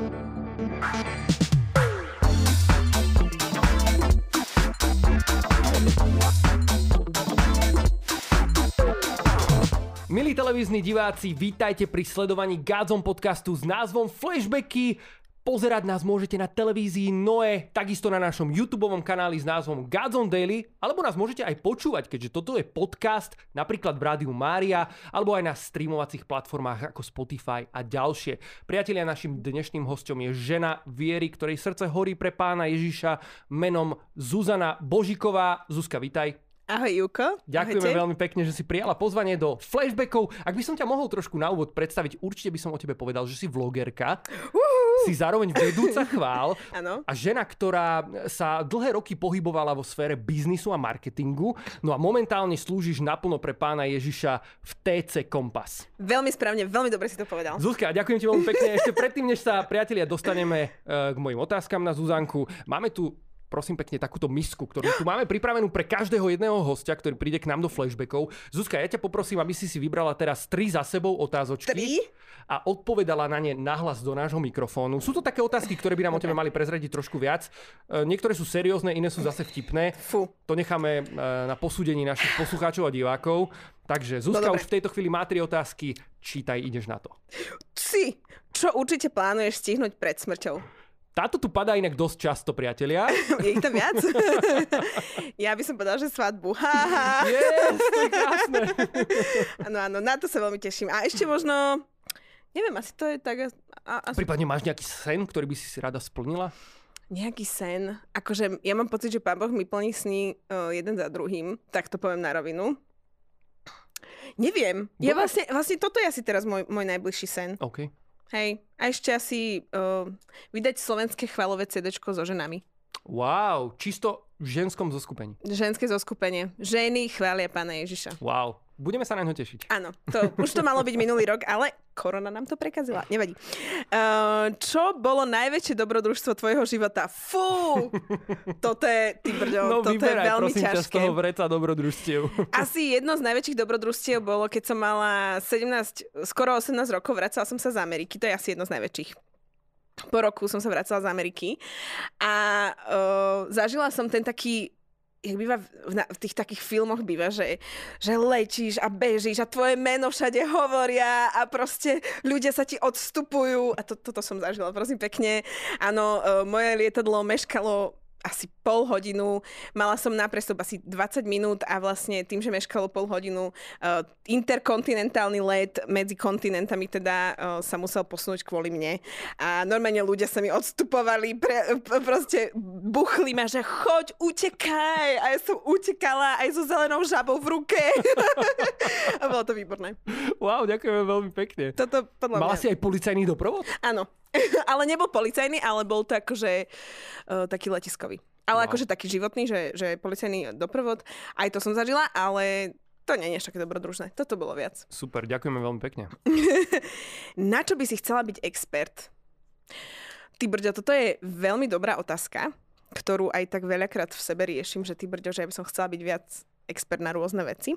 Milí televízni diváci, vítajte pri sledovaní Godzone podcastu s názvom Flashbacky. Pozerať nás môžete na televízii Noe, takisto na našom YouTube kanáli s názvom Godzone Daily, alebo nás môžete aj počúvať, keďže toto je podcast, napríklad v Rádiu Mária, alebo aj na streamovacích platformách ako Spotify a ďalšie. Priatelia, našim dnešným hostom je žena Viery, ktorej srdce horí pre pána Ježiša menom Zuzana Božiková. Zuzka, vitaj. Ahoj Juko. Ďakujeme Ahojte. veľmi pekne, že si prijala pozvanie do flashbackov. Ak by som ťa mohol trošku na úvod predstaviť, určite by som o tebe povedal, že si vlogerka. Si zároveň vedúca chvál Áno. a žena, ktorá sa dlhé roky pohybovala vo sfére biznisu a marketingu. No a momentálne slúžiš naplno pre pána Ježiša v TC Kompas. Veľmi správne, veľmi dobre si to povedal. Zuzka, ďakujem ti veľmi pekne. Ešte predtým, než sa priatelia dostaneme eh, k mojim otázkam na Zuzanku, máme tu prosím pekne takúto misku, ktorú tu máme pripravenú pre každého jedného hostia, ktorý príde k nám do flashbackov. Zuzka, ja ťa poprosím, aby si si vybrala teraz tri za sebou otázočky Tri? a odpovedala na ne nahlas do nášho mikrofónu. Sú to také otázky, ktoré by nám o tebe mali prezradiť trošku viac. E, Niektoré sú seriózne, iné sú zase vtipné. Fú. To necháme e, na posúdení našich poslucháčov a divákov. Takže Zuzka No dobre. už v tejto chvíli má tri otázky. Čítaj, ideš na to. Si, čo určite plánuješ stihnúť pred smrťou? Táto tu padá inak dosť často, priatelia. Je ich tam viac? ja by som povedal, že svadbu. Yes, to je krásne. Áno, áno, na to sa veľmi teším. A ešte možno, neviem, asi to je tak... A, a, Prípadne máš nejaký sen, ktorý by si rada splnila? nejaký sen. Akože ja mám pocit, že pán Boh mi plní sny uh, jeden za druhým. Tak to poviem na rovinu. Neviem. Ja Dobre. vlastne, vlastne toto je asi teraz môj, môj najbližší sen. OK. Hej. A ešte asi uh, vydať slovenské chvalové CD so ženami. Wow, čisto v ženskom zoskupení. Ženské zoskupenie. Ženy chvália pána Ježiša. Wow, budeme sa na ňo tešiť. Áno, to, už to malo byť minulý rok, ale korona nám to prekazila. Nevadí. Uh, čo bolo najväčšie dobrodružstvo tvojho života? Fú! Toto je, ty brďo, No toto je vyberaj, veľmi prosím ťa, z ťažké. toho vreca dobrodružstiev. Asi jedno z najväčších dobrodružstiev bolo, keď som mala 17, skoro 18 rokov, vracala som sa z Ameriky, to je asi jedno z najväčších. Po roku som sa vracala z Ameriky a uh, zažila som ten taký jak býva v, na- v tých takých filmoch býva, že, že letíš a bežíš a tvoje meno všade hovoria a proste ľudia sa ti odstupujú a to, toto som zažila, prosím pekne. Áno, uh, moje lietadlo meškalo asi pol hodinu, mala som na prestup asi 20 minút a vlastne tým, že meškalo pol hodinu, uh, interkontinentálny let medzi kontinentami teda uh, sa musel posunúť kvôli mne. A normálne ľudia sa mi odstupovali, pre, proste buchli ma, že choď, utekaj. A ja som utekala aj so zelenou žabou v ruke. a bolo to výborné. Wow, ďakujeme veľmi pekne. Toto podľa Mala mňa... si aj policajný doprovod? Áno. ale nebol policajný, ale bol to akože uh, taký letiskový. Ale Wow. akože taký životný, že, že policajný doprovod. Aj to som zažila, ale to nie je až také dobrodružné. Toto bolo viac. Super, ďakujeme veľmi pekne. Na čo by si chcela byť expert? Ty brďo, toto je veľmi dobrá otázka, ktorú aj tak veľakrát v sebe riešim, že ty brďo, že ja by som chcela byť viac expert na rôzne veci.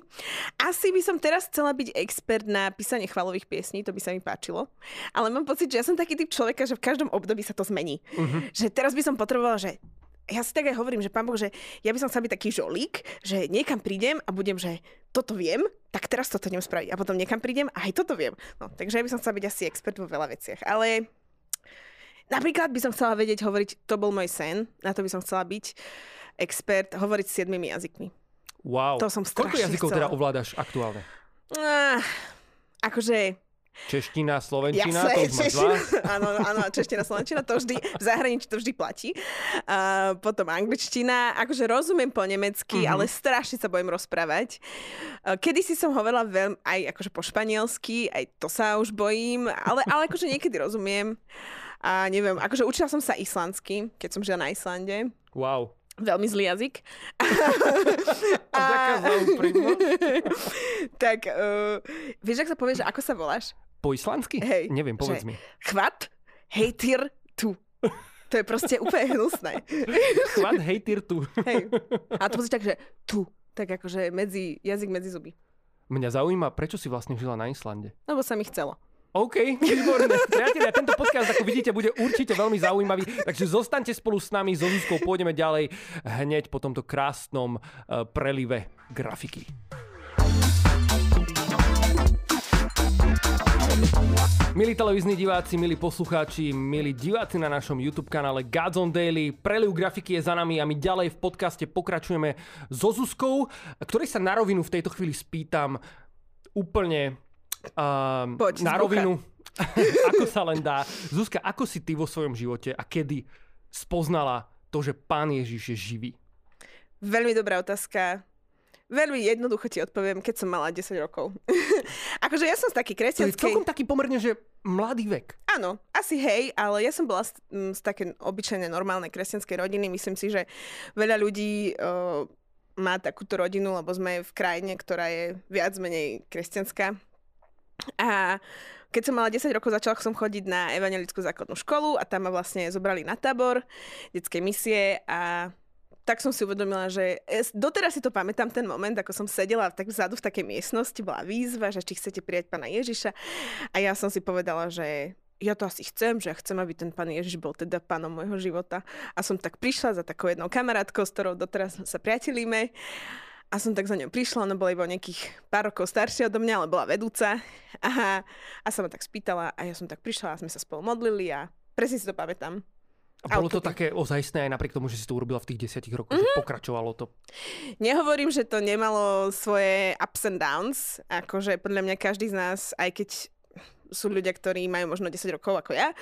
Asi by som teraz chcela byť expert na písanie chvalových piesní, to by sa mi páčilo. Ale mám pocit, že ja som taký typ človeka, že v každom období sa to zmení. Uh-huh. Že teraz by som potrebovala, že ja si tak aj hovorím, že pán Boh, že ja by som chcela byť taký žolík, že niekam prídem a budem, že toto viem, tak teraz toto idem spraviť. A potom niekam prídem a aj toto viem. No, takže ja by som chcela byť asi expert vo veľa veciach. Ale napríklad by som chcela vedieť hovoriť, to bol môj sen, na to by som chcela byť expert, hovoriť s siedmimi jazykmi. Wow. To som Koľko strašne jazykov chcela. teda ovládaš aktuálne? Ah, akože Čeština, slovenčina, Jasné, to už čeština, áno, áno, čeština, slovenčina, to vždy, v zahraničí to vždy platí. A potom angličtina, akože rozumiem po nemecky, Mhm. mm-hmm. ale strašne sa bojím rozprávať. A Kedy si som hovorila veľmi, aj akože po španielsky, aj to sa už bojím, ale, ale akože niekedy rozumiem. A neviem, akože učila som sa islandsky, keď som žila na Islande. Wow. Veľmi zlý jazyk. A tak, uh, vieš, ak sa povie, že ako sa voláš? Po islandsky? Hej. Neviem, povedz že mi. Chvat, hejtir, tu. To je proste úplne hnusné. Chvat hejtir tu. Hej. A to musíš tak, že tu. Tak akože medzi, jazyk medzi zuby. Mňa zaujíma, prečo si vlastne žila na Islande? Lebo sa mi chcelo. OK, výborné. Priatelia, tento podcast ako vidíte, bude určite veľmi zaujímavý, takže zostaňte spolu s nami, so Zuzkou pôjdeme ďalej hneď po tomto krásnom uh, prelive grafiky. Milí televízni diváci, milí poslucháči, milí diváci na našom YouTube kanále Gods Daily, preliv grafiky je za nami a my ďalej v podcaste pokračujeme so Zuzkou, ktorej sa na rovinu v tejto chvíli spýtam úplne uh, Poď, na rovinu, ako sa len dá. Zuzka, ako si ty vo svojom živote a kedy spoznala to, že Pán Ježiš je živý? Veľmi dobrá otázka. Veľmi jednoducho ti odpoviem, keď som mala 10 rokov. akože ja som z taký To je celkom taký pomerne, že mladý vek. Áno, asi hej, ale ja som bola z, m, z také obyčajnej normálnej kresťanskej rodiny. Myslím si, že veľa ľudí uh, má takúto rodinu, lebo sme v krajine, ktorá je viac menej kresťanská. A keď som mala 10 rokov, začala som chodiť na evangelickú základnú školu a tam ma vlastne zobrali na tábor detskej misie a tak som si uvedomila, že es- doteraz si to pamätám ten moment, ako som sedela tak vzadu v takej miestnosti, bola výzva, že či chcete prijať pána Ježiša a ja som si povedala, že ja to asi chcem, že ja chcem, aby ten pán Ježiš bol teda pánom môjho života. A som tak prišla za takou jednou kamarátkou, s ktorou doteraz sa priatelíme. A som tak za ňou prišla, ona bola iba nejakých pár rokov staršia odo mňa, ale bola vedúca. A, a sa ma tak spýtala a ja som tak prišla a sme sa spolu modlili a presne si to pamätám. A bolo to také ozajstné aj napriek tomu, že si to urobila v tých desiatich rokoch, mm-hmm. že pokračovalo to. Nehovorím, že to nemalo svoje ups and downs, akože podľa mňa každý z nás, aj keď sú ľudia, ktorí majú možno 10 rokov ako ja,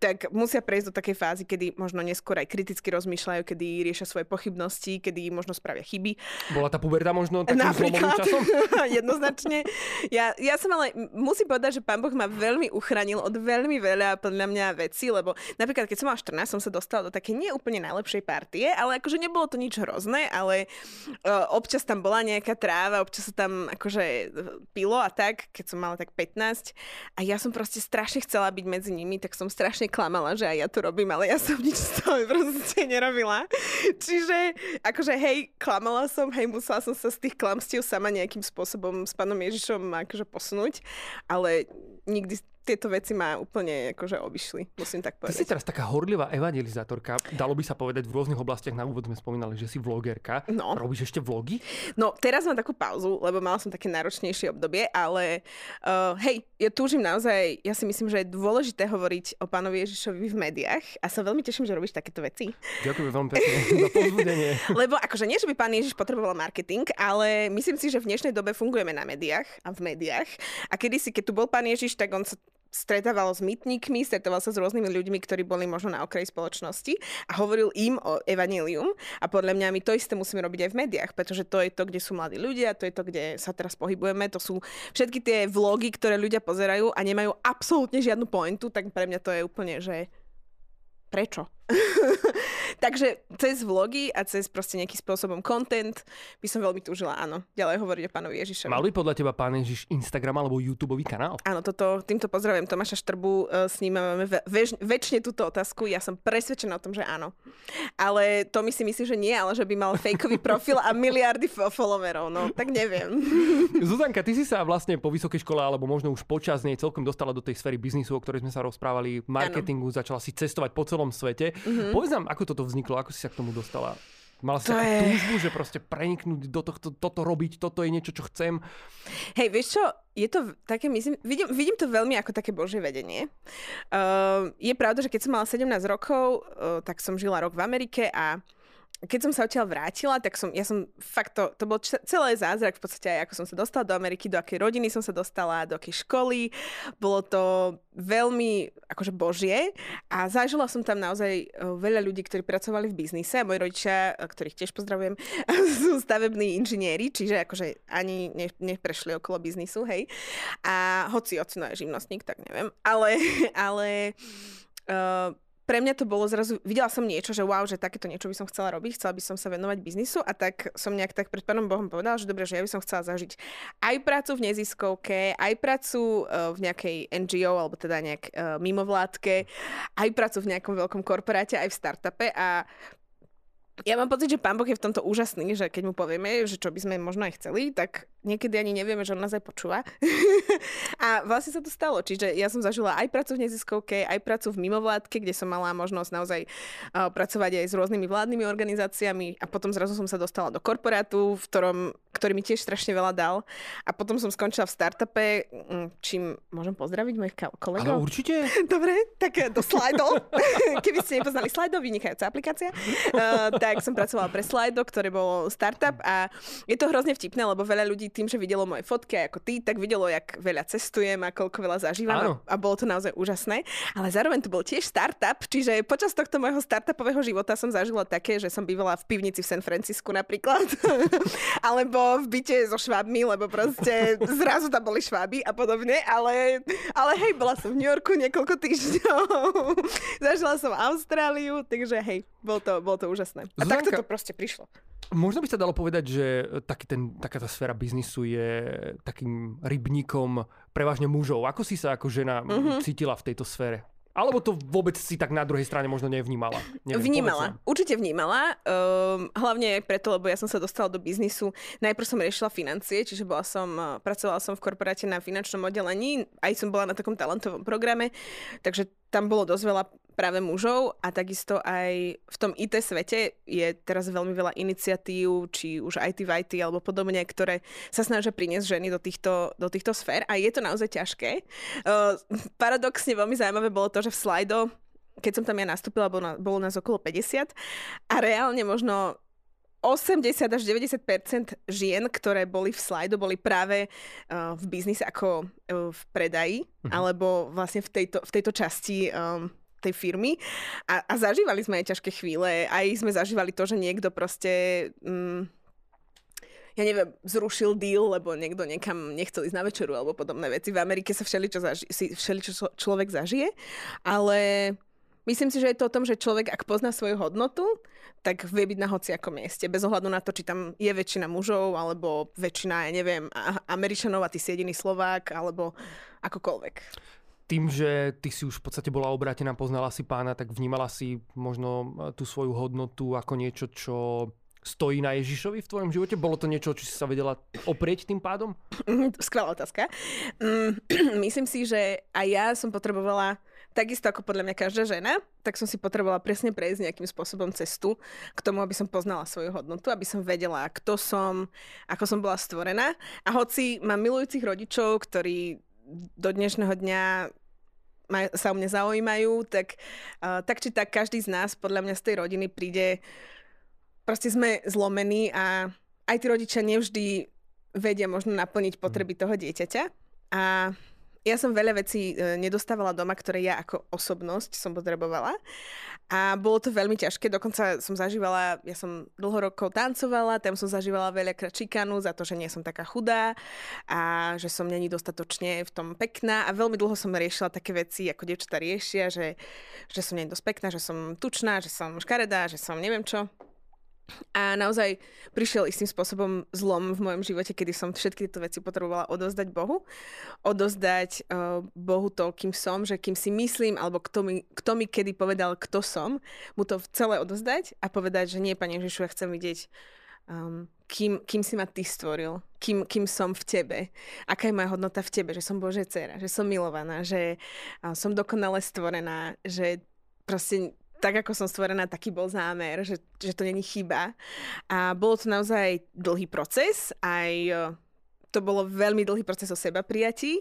tak musia prejsť do takej fázy, kedy možno neskôr aj kriticky rozmýšľajú, kedy riešia svoje pochybnosti, kedy možno spravia chyby. Bola tá puberta možno takým Napríklad, časom? jednoznačne. Ja, ja som ale, musím povedať, že pán Boh ma veľmi uchránil od veľmi veľa podľa mňa vecí, lebo napríklad keď som mala 14, som sa dostala do také neúplne najlepšej partie, ale akože nebolo to nič hrozné, ale uh, občas tam bola nejaká tráva, občas sa tam akože e, pilo a tak, keď som mala tak 15 a ja som proste strašne chcela byť medzi nimi, tak som strašne klamala, že aj ja to robím, ale ja som nič z toho proste nerobila. Čiže akože hej, klamala som, hej, musela som sa z tých klamstiev sama nejakým spôsobom s pánom Ježišom akože posunúť, ale nikdy tieto veci ma úplne akože obišli, musím tak Ty si povedať. teraz taká horlivá evangelizátorka. Dalo by sa povedať v rôznych oblastiach. Na úvod sme spomínali, že si vlogerka. No. Robíš ešte vlogy? No, teraz mám takú pauzu, lebo mala som také náročnejšie obdobie, ale uh, hej, ja túžim naozaj, ja si myslím, že je dôležité hovoriť o pánovi Ježišovi v médiách a sa veľmi teším, že robíš takéto veci. Ďakujem veľmi pekne za povzbudenie. Lebo akože nie, že by pán Ježiš potreboval marketing, ale myslím si, že v dnešnej dobe fungujeme na médiách a v médiách. A kedysi, keď tu bol pán Ježiš, tak on sa stretával s mytníkmi, stretával sa s rôznymi ľuďmi, ktorí boli možno na okraji spoločnosti a hovoril im o evanílium. A podľa mňa my to isté musíme robiť aj v médiách, pretože to je to, kde sú mladí ľudia, to je to, kde sa teraz pohybujeme, to sú všetky tie vlogy, ktoré ľudia pozerajú a nemajú absolútne žiadnu pointu, tak pre mňa to je úplne, že prečo? Takže cez vlogy a cez proste nejakým spôsobom content by som veľmi túžila, áno, ďalej hovoriť o pánovi Ježišovi. Mal by podľa teba pán Ježiš Instagram alebo YouTube kanál? Áno, toto, týmto pozdravujem Tomáša Štrbu, e, s ním máme vež, väčšine túto otázku, ja som presvedčená o tom, že áno. Ale to my si myslím, že nie, ale že by mal fejkový profil a miliardy fo- followerov, no tak neviem. Zuzanka, ty si sa vlastne po vysokej škole, alebo možno už počas nej celkom dostala do tej sféry biznisu, o ktorej sme sa rozprávali, marketingu, začala si cestovať po celom svete. Mm-hmm. Povedz nám, ako toto vzniklo, ako si sa k tomu dostala? Mala si To je- túžbu, že proste preniknúť do tohto, toto robiť, toto je niečo, čo chcem. Hej, vieš čo, je to také, myslím, vidím, vidím to veľmi ako také božie vedenie. Uh, je pravda, že keď som mala 17 rokov, uh, tak som žila rok v Amerike a keď som sa odtiaľ vrátila, tak som, ja som fakt to, to bol celé zázrak v podstate aj ako som sa dostala do Ameriky, do akej rodiny som sa dostala, do akej školy. Bolo to veľmi akože božie a zažila som tam naozaj eh, veľa ľudí, ktorí pracovali v biznise. Moji rodičia, eh, ktorých tiež pozdravujem, sú stavební inžinieri, čiže akože ani ne, neprešli okolo biznisu, hej. A hoci ocino je živnostník, tak neviem. Ale, ale uh, pre mňa to bolo zrazu, videla som niečo, že wow, že takéto niečo by som chcela robiť, chcela by som sa venovať biznisu a tak som nejak tak pred pánom Bohom povedala, že dobre, že ja by som chcela zažiť aj prácu v neziskovke, aj prácu uh, v nejakej NGO, alebo teda nejak uh, mimovládke, aj prácu v nejakom veľkom korporáte, aj v startupe a ja mám pocit, že pán Boh je v tomto úžasný, že keď mu povieme, že čo by sme možno aj chceli, tak niekedy ani nevieme, že on nás aj počúva. a vlastne sa to stalo. Čiže ja som zažila aj prácu v neziskovke, aj prácu v mimovládke, kde som mala možnosť naozaj uh, pracovať aj s rôznymi vládnymi organizáciami a potom zrazu som sa dostala do korporátu, v ktorom, ktorý mi tiež strašne veľa dal. A potom som skončila v startupe, mm, čím môžem pozdraviť mojich kolegov. Ale určite. Dobre, tak do Slido. Keby ste nepoznali Slido, vynikajúca aplikácia. Uh, tak som pracovala pre Slido, ktoré bol startup a je to hrozne vtipné, lebo veľa ľudí tým, že videlo moje fotky ako ty, tak videlo, jak veľa cestujem a koľko veľa zažívam a, a bolo to naozaj úžasné. Ale zároveň to bol tiež startup, čiže počas tohto môjho startupového života som zažila také, že som bývala v pivnici v San Francisku napríklad, alebo v byte so švábmi, lebo proste zrazu tam boli šváby a podobne, ale, ale hej, bola som v New Yorku niekoľko týždňov, zažila som Austráliu, takže hej, bol to, bol to úžasné. A Zuzanka, takto to proste prišlo. Možno by sa dalo povedať, že taký ten, taká tá sféra biznisu je takým rybníkom prevažne mužov. Ako si sa ako žena mm-hmm. cítila v tejto sfére? Alebo to vôbec si tak na druhej strane možno nevnímala? Neviem, vnímala, určite vnímala. Um, hlavne preto, lebo ja som sa dostala do biznisu. Najprv som riešila financie, čiže bola som, eh, pracovala som v korporáte na finančnom oddelení, aj som bola na takom talentovom programe, takže tam bolo dosť veľa práve mužov a takisto aj v tom IT svete je teraz veľmi veľa iniciatív, či už IT v IT alebo podobne, ktoré sa snažia priniesť ženy do týchto, do týchto sfér a je to naozaj ťažké. Uh, paradoxne veľmi zaujímavé bolo to, že v Slido keď som tam ja nastúpila, bolo, na, bolo nás okolo 50 a reálne možno 80 až 90% žien, ktoré boli v Slido, boli práve uh, v biznise ako uh, v predaji, uh-huh. alebo vlastne v tejto, v tejto časti um, tej firmy a, a zažívali sme aj ťažké chvíle. Aj sme zažívali to, že niekto proste... Mm, ja neviem, zrušil deal, lebo niekto niekam nechcel ísť na večeru alebo podobné veci. V Amerike sa všeličo, zaži- všeličo človek zažije, ale myslím si, že je to o tom, že človek, ak pozná svoju hodnotu, tak vie byť na hociakom mieste, bez ohľadu na to, či tam je väčšina mužov, alebo väčšina, ja neviem, Američanov a ty si jediný Slovák, alebo akokoľvek tým, že ty si už v podstate bola obrátená, poznala si pána, tak vnímala si možno e, tú svoju hodnotu ako niečo, čo stojí na Ježišovi v tvojom živote? Bolo to niečo, čo si sa vedela oprieť tým pádom? Skvelá otázka. Mm, myslím si, že aj ja som potrebovala takisto ako podľa mňa každá žena, tak som si potrebovala presne prejsť nejakým spôsobom cestu k tomu, aby som poznala svoju hodnotu, aby som vedela, kto som, ako som bola stvorená. A hoci mám milujúcich rodičov, ktorí do dnešného dňa sa o mňa zaujímajú, tak, uh, tak či tak každý z nás podľa mňa z tej rodiny príde, proste sme zlomení a aj tí rodičia nevždy vedia možno naplniť potreby toho dieťaťa. A ja som veľa vecí e, nedostávala doma, ktoré ja ako osobnosť som potrebovala. A bolo to veľmi ťažké, dokonca som zažívala, ja som dlho rokov tancovala, tam som zažívala veľakrát šikanu za to, že nie som taká chudá a že som není dostatočne v tom pekná a veľmi dlho som riešila také veci, ako dievčatá riešia, že, že som není dosť pekná, že som tučná, že som škaredá, že som neviem čo. A naozaj prišiel istým spôsobom zlom v mojom živote, kedy som všetky tieto veci potrebovala odozdať Bohu. Odozdať uh, Bohu to, kým som, že kým si myslím, alebo kto mi, kto mi kedy povedal, kto som, mu to celé odozdať a povedať, že nie, Pane Ježišu, ja chcem vidieť um, kým, kým si ma ty stvoril, kým, kým som v tebe, aká je moja hodnota v tebe, že som Božia dcera, že som milovaná, že uh, som dokonale stvorená, že proste tak ako som stvorená, taký bol zámer, že, že to není chyba. A bolo to naozaj dlhý proces, aj to bolo veľmi dlhý proces o seba prijatí.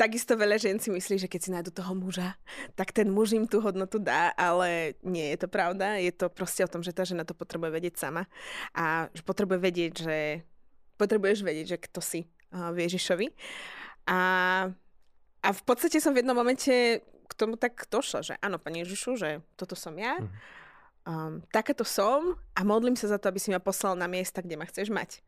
Takisto veľa žen si myslí, že keď si nájdu toho muža, tak ten muž im tú hodnotu dá, ale nie je to pravda. Je to proste o tom, že tá žena to potrebuje vedieť sama a potrebuje vedieť, že potrebuješ vedieť, že kto si v Ježišovi. A, a v podstate som v jednom momente k tomu tak došla, že áno, Pane Ježišu, že toto som ja, um, takéto som a modlím sa za to, aby si ma poslal na miesta, kde ma chceš mať.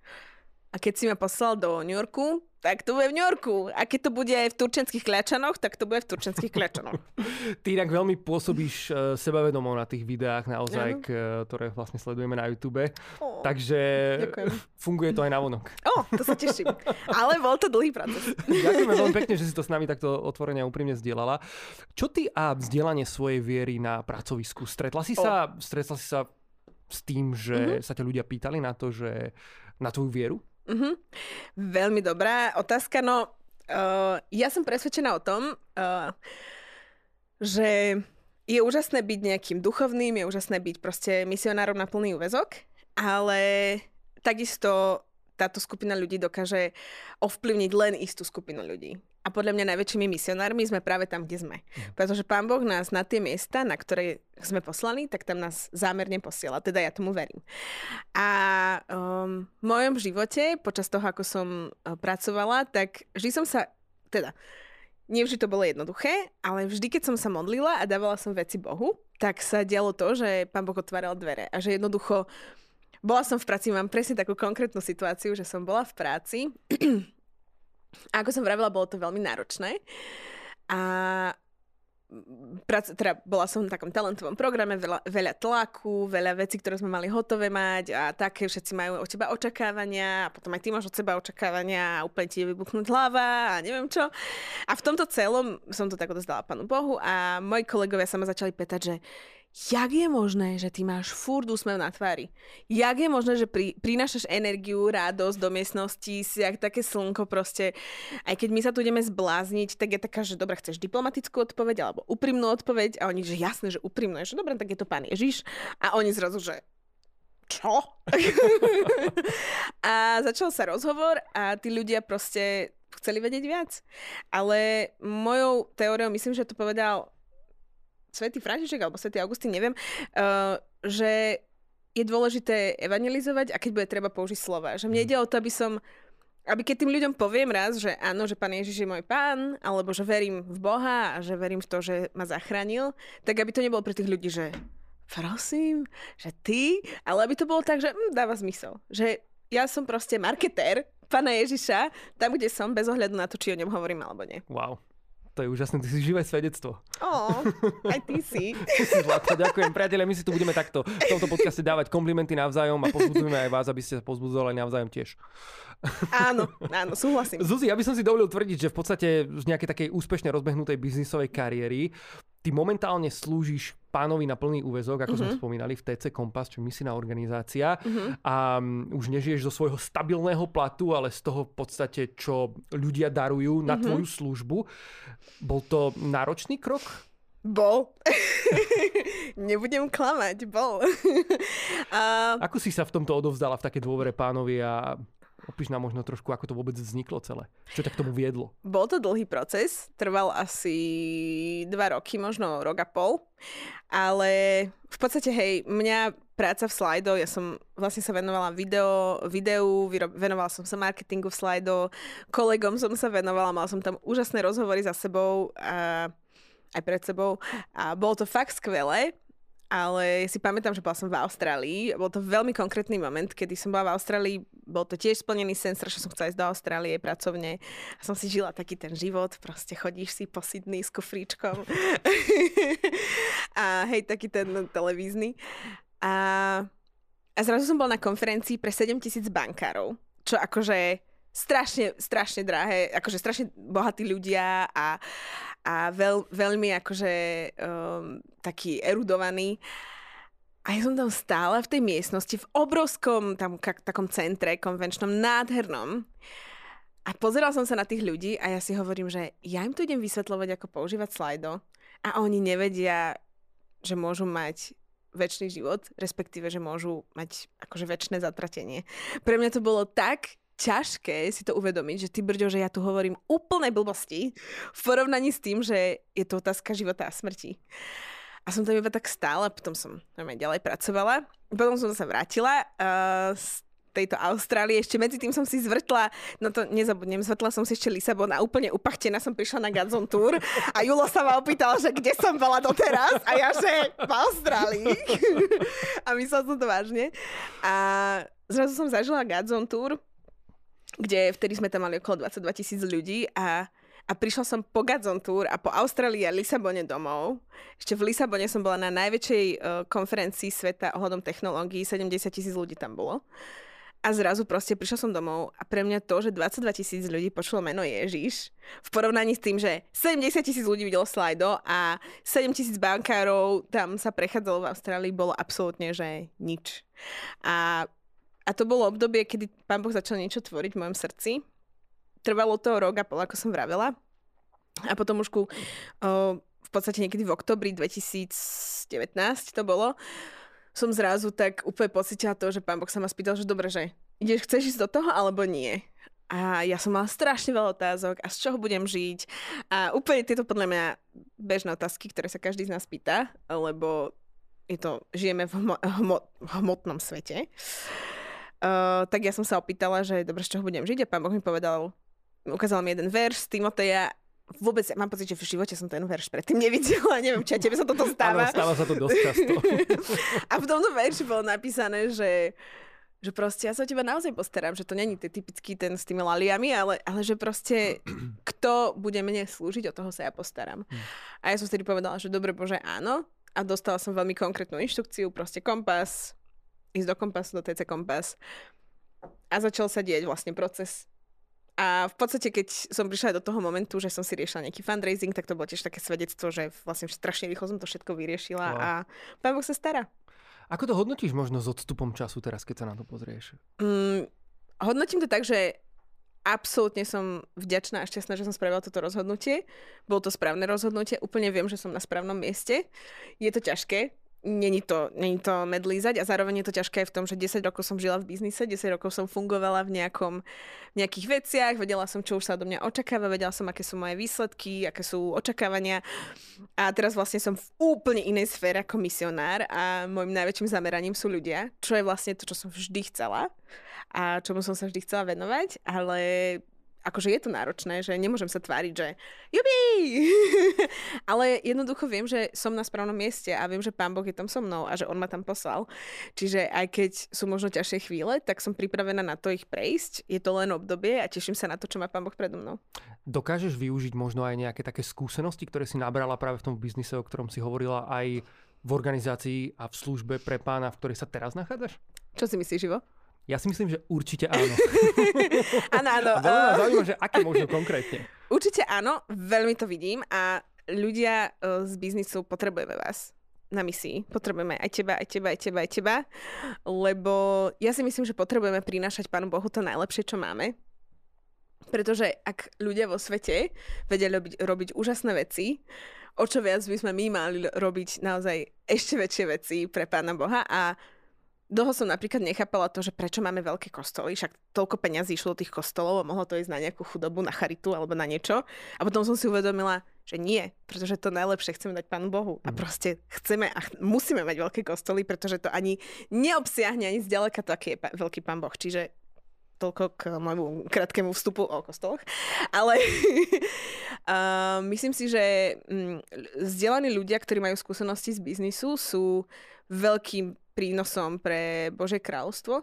A keď si ma poslal do New Yorku, tak to bude v New Yorku. A keď to bude aj v turčenských kľačanoch, tak to bude v turčenských kľačanoch. Ty inak veľmi pôsobíš uh, sebavedomo na tých videách naozaj, k, ktoré vlastne sledujeme na YouTube. Oh, Takže ďakujem. funguje to aj na vonok. O, oh, to sa teším. Ale bol to dlhý proces. Ďakujeme veľmi pekne, že si to s nami takto otvorene a úprimne zdieľala. Čo ty a vzdielanie svojej viery na pracovisku? Stretla si sa, oh. stretla si sa s tým, že mm-hmm. sa ťa ľudia pýtali na to, že na tvoju vieru? Uh-huh. Veľmi dobrá otázka. No, uh, ja som presvedčená o tom, uh, že je úžasné byť nejakým duchovným, je úžasné byť proste misionárom na plný úvezok, ale takisto táto skupina ľudí dokáže ovplyvniť len istú skupinu ľudí. A podľa mňa najväčšími misionármi sme práve tam, kde sme. Mm. Pretože Pán Boh nás na tie miesta, na ktoré sme poslaní, tak tam nás zámerne posiela. Teda ja tomu verím. A um, v mojom živote, počas toho, ako som uh, pracovala, tak vždy som sa, teda, nevždy to bolo jednoduché, ale vždy, keď som sa modlila a dávala som veci Bohu, tak sa dialo to, že Pán Boh otváral dvere a že jednoducho bola som v práci, mám presne takú konkrétnu situáciu, že som bola v práci a ako som vravila, bolo to veľmi náročné. A prac, teda bola som v takom talentovom programe, veľa, veľa tlaku, veľa vecí, ktoré sme mali hotové mať a také všetci majú od teba očakávania a potom aj ty máš od seba očakávania a úplne ti je vybuchnúť hlava a neviem čo. A v tomto celom som to tak odozdala Pánu Bohu a moji kolegovia sa ma začali pýtať, že jak je možné, že ty máš furt úsmev na tvári? Jak je možné, že pri, prinášaš energiu, radosť do miestnosti, si jak také slnko proste. Aj keď my sa tu ideme zblázniť, tak je taká, že dobre, chceš diplomatickú odpoveď alebo úprimnú odpoveď a oni, že jasné, že úprimné, že dobre, tak je to pán Ježiš. A oni zrazu, že čo? a začal sa rozhovor a tí ľudia proste chceli vedieť viac. Ale mojou teóriou, myslím, že to povedal svätý František alebo svätý Augustín, neviem, uh, že je dôležité evangelizovať a keď bude treba použiť slova. Že mne mhm. ide o to, aby som aby keď tým ľuďom poviem raz, že áno, že pán Ježiš je môj pán, alebo že verím v Boha a že verím v to, že ma zachránil, tak aby to nebolo pre tých ľudí, že prosím, že ty, ale aby to bolo tak, že hm, dáva zmysel. Že ja som proste marketér pána Ježiša, tam, kde som, bez ohľadu na to, či o ňom hovorím alebo nie. Wow. To je úžasné, ty si živé svedectvo. Oh, aj ty si. Zlato, ďakujem. Priatelia, my si tu budeme takto v tomto podcaste dávať komplimenty navzájom a pozbudzujeme aj vás, aby ste sa pozbudzovali navzájom tiež. Áno, áno, súhlasím. Zuzi, ja by som si dovolil tvrdiť, že v podstate z nejakej takej úspešne rozbehnutej biznisovej kariéry ty momentálne slúžiš pánovi na plný úvezok, ako uh-huh. sme mhm. spomínali v TC Kompas, čo misijná organizácia uh-huh. a um, už nežiješ zo svojho stabilného platu, ale z toho v podstate, čo ľudia darujú na uh-huh. tvoju službu. Bol to náročný krok? Bol. Nebudem klamať, bol. a... Ako si sa v tomto odovzdala v také dôvere pánovi a Opíš nám možno trošku, ako to vôbec vzniklo celé. Čo tak k tomu viedlo? Bol to dlhý proces, trval asi dva roky, možno rok a pol. Ale v podstate, hej, mňa práca v Slido, ja som vlastne sa venovala video, videu, venovala som sa marketingu v Slido, kolegom som sa venovala, mala som tam úžasné rozhovory za sebou a aj pred sebou a bolo to fakt skvelé ale si pamätám, že bola som v Austrálii. Bol to veľmi konkrétny moment, kedy som bola v Austrálii. Bol to tiež splnený sen, strašne som chcela ísť do Austrálie pracovne. A som si žila taký ten život, proste chodíš si po Sydney s kufríčkom. a hej, taký ten televízny. A, a zrazu som bola na konferencii pre 7000 bankárov, čo akože strašne, strašne drahé, akože strašne bohatí ľudia a, a veľ, veľmi akože um, taký erudovaný. A ja som tam stála v tej miestnosti, v obrovskom tam k- takom centre konvenčnom, nádhernom. A pozeral som sa na tých ľudí a ja si hovorím, že ja im tu idem vysvetľovať, ako používať slajdo a oni nevedia, že môžu mať väčší život, respektíve, že môžu mať akože väčšie zatratenie. Pre mňa to bolo tak ťažké si to uvedomiť, že ty brďo, že ja tu hovorím úplné blbosti v porovnaní s tým, že je to otázka života a smrti. A som tam iba tak stála, potom som ďalej pracovala. Potom som sa vrátila uh, z tejto Austrálie. Ešte medzi tým som si zvrtla, no to nezabudnem, zvrtla som si ešte Lisabon a úplne upachtená som prišla na Gazon Tour a Julo sa ma opýtal, že kde som bola doteraz a ja, že v Austrálii. a myslela som to vážne. A zrazu som zažila Gazon Tour kde vtedy sme tam mali okolo 22 tisíc ľudí a a prišla som po Tour a po Austrálii a Lisabone domov. Ešte v Lisabone som bola na najväčšej uh, konferencii sveta ohľadom technológií, 70 tisíc ľudí tam bolo. A zrazu proste prišla som domov a pre mňa to, že 22 tisíc ľudí počulo meno Ježiš, v porovnaní s tým, že 70 tisíc ľudí videlo slajdo a 7 tisíc bankárov tam sa prechádzalo v Austrálii, bolo absolútne, že nič. A a to bolo obdobie, kedy pán Boh začal niečo tvoriť v mojom srdci. Trvalo to rok a pol, ako som vravela. A potom už ku, uh, v podstate niekedy v oktobri 2019 to bolo, som zrazu tak úplne pocitila to, že pán Boh sa ma spýtal, že dobre, že ideš, chceš ísť do toho alebo nie? A ja som mala strašne veľa otázok a z čoho budem žiť. A úplne tieto podľa mňa bežné otázky, ktoré sa každý z nás pýta, lebo je to, žijeme v hmo, hmo, hmotnom svete. Uh, tak ja som sa opýtala, že dobre, z čoho budem žiť a pán Boh mi povedal, ukázal mi jeden verš z Timoteja vôbec, mám pocit, že v živote som ten verš predtým nevidela, neviem, či aj tebe sa toto stáva. Áno, stáva sa to dosť často. a v tomto verši bolo napísané, že že proste ja sa o teba naozaj postaram, že to není typický ten s tými laliami, ale, ale že proste kto bude mne slúžiť, o toho sa ja postaram. Hm. A ja som vtedy povedala, že dobre Bože, áno. A dostala som veľmi konkrétnu inštrukciu, proste kompas, ísť do kompasu, do TC kompas. A začal sa dieť vlastne proces a v podstate, keď som prišla do toho momentu, že som si riešila nejaký fundraising, tak to bolo tiež také svedectvo, že vlastne strašne rýchlo som to všetko vyriešila wow. a pán Boh sa stará. Ako to hodnotíš možno s odstupom času teraz, keď sa na to pozrieš? Mm, hodnotím to tak, že absolútne som vďačná a šťastná, že som spravila toto rozhodnutie. Bolo to správne rozhodnutie, úplne viem, že som na správnom mieste. Je to ťažké, Není to, není to medlízať a zároveň je to ťažké v tom, že 10 rokov som žila v biznise, 10 rokov som fungovala v nejakom, v nejakých veciach, vedela som, čo už sa do mňa očakáva, vedela som, aké sú moje výsledky, aké sú očakávania. A teraz vlastne som v úplne inej sfére ako misionár a môjim najväčším zameraním sú ľudia, čo je vlastne to, čo som vždy chcela a čomu som sa vždy chcela venovať, ale akože je to náročné, že nemôžem sa tváriť, že jubi! Ale jednoducho viem, že som na správnom mieste a viem, že Pán Boh je tam so mnou a že On ma tam poslal. Čiže aj keď sú možno ťažšie chvíle, tak som pripravená na to ich prejsť. Je to len obdobie a teším sa na to, čo má Pán Boh predo mnou. Dokážeš využiť možno aj nejaké také skúsenosti, ktoré si nabrala práve v tom biznise, o ktorom si hovorila aj v organizácii a v službe pre pána, v ktorej sa teraz nachádzaš? Čo si myslíš, Ivo? Ja si myslím, že určite áno. áno, áno. A veľmi ma zaujíma, že aké možno konkrétne. Určite áno, veľmi to vidím a ľudia e, z biznisu potrebujeme vás na misii. Potrebujeme aj teba, aj teba, aj teba, aj teba. Lebo ja si myslím, že potrebujeme prinášať Pánu Bohu to najlepšie, čo máme. Pretože ak ľudia vo svete vedia robiť, robiť úžasné veci, o čo viac by sme my mali robiť naozaj ešte väčšie veci pre Pána Boha a Dlho som napríklad nechápala to, že prečo máme veľké kostoly, však toľko peňazí išlo do tých kostolov a mohlo to ísť na nejakú chudobu, na charitu alebo na niečo. A potom som si uvedomila, že nie, pretože to najlepšie chceme dať Pánu Bohu. A mhm. proste chceme a ch- musíme mať veľké kostoly, pretože to ani neobsiahne ani zďaleka to, aký je pa- veľký Pán Boh. Čiže toľko k môjmu krátkemu vstupu o kostoloch. Ale uh, myslím si, že um, vzdelaní ľudia, ktorí majú skúsenosti z biznisu, sú veľkým prínosom pre Bože kráľovstvo.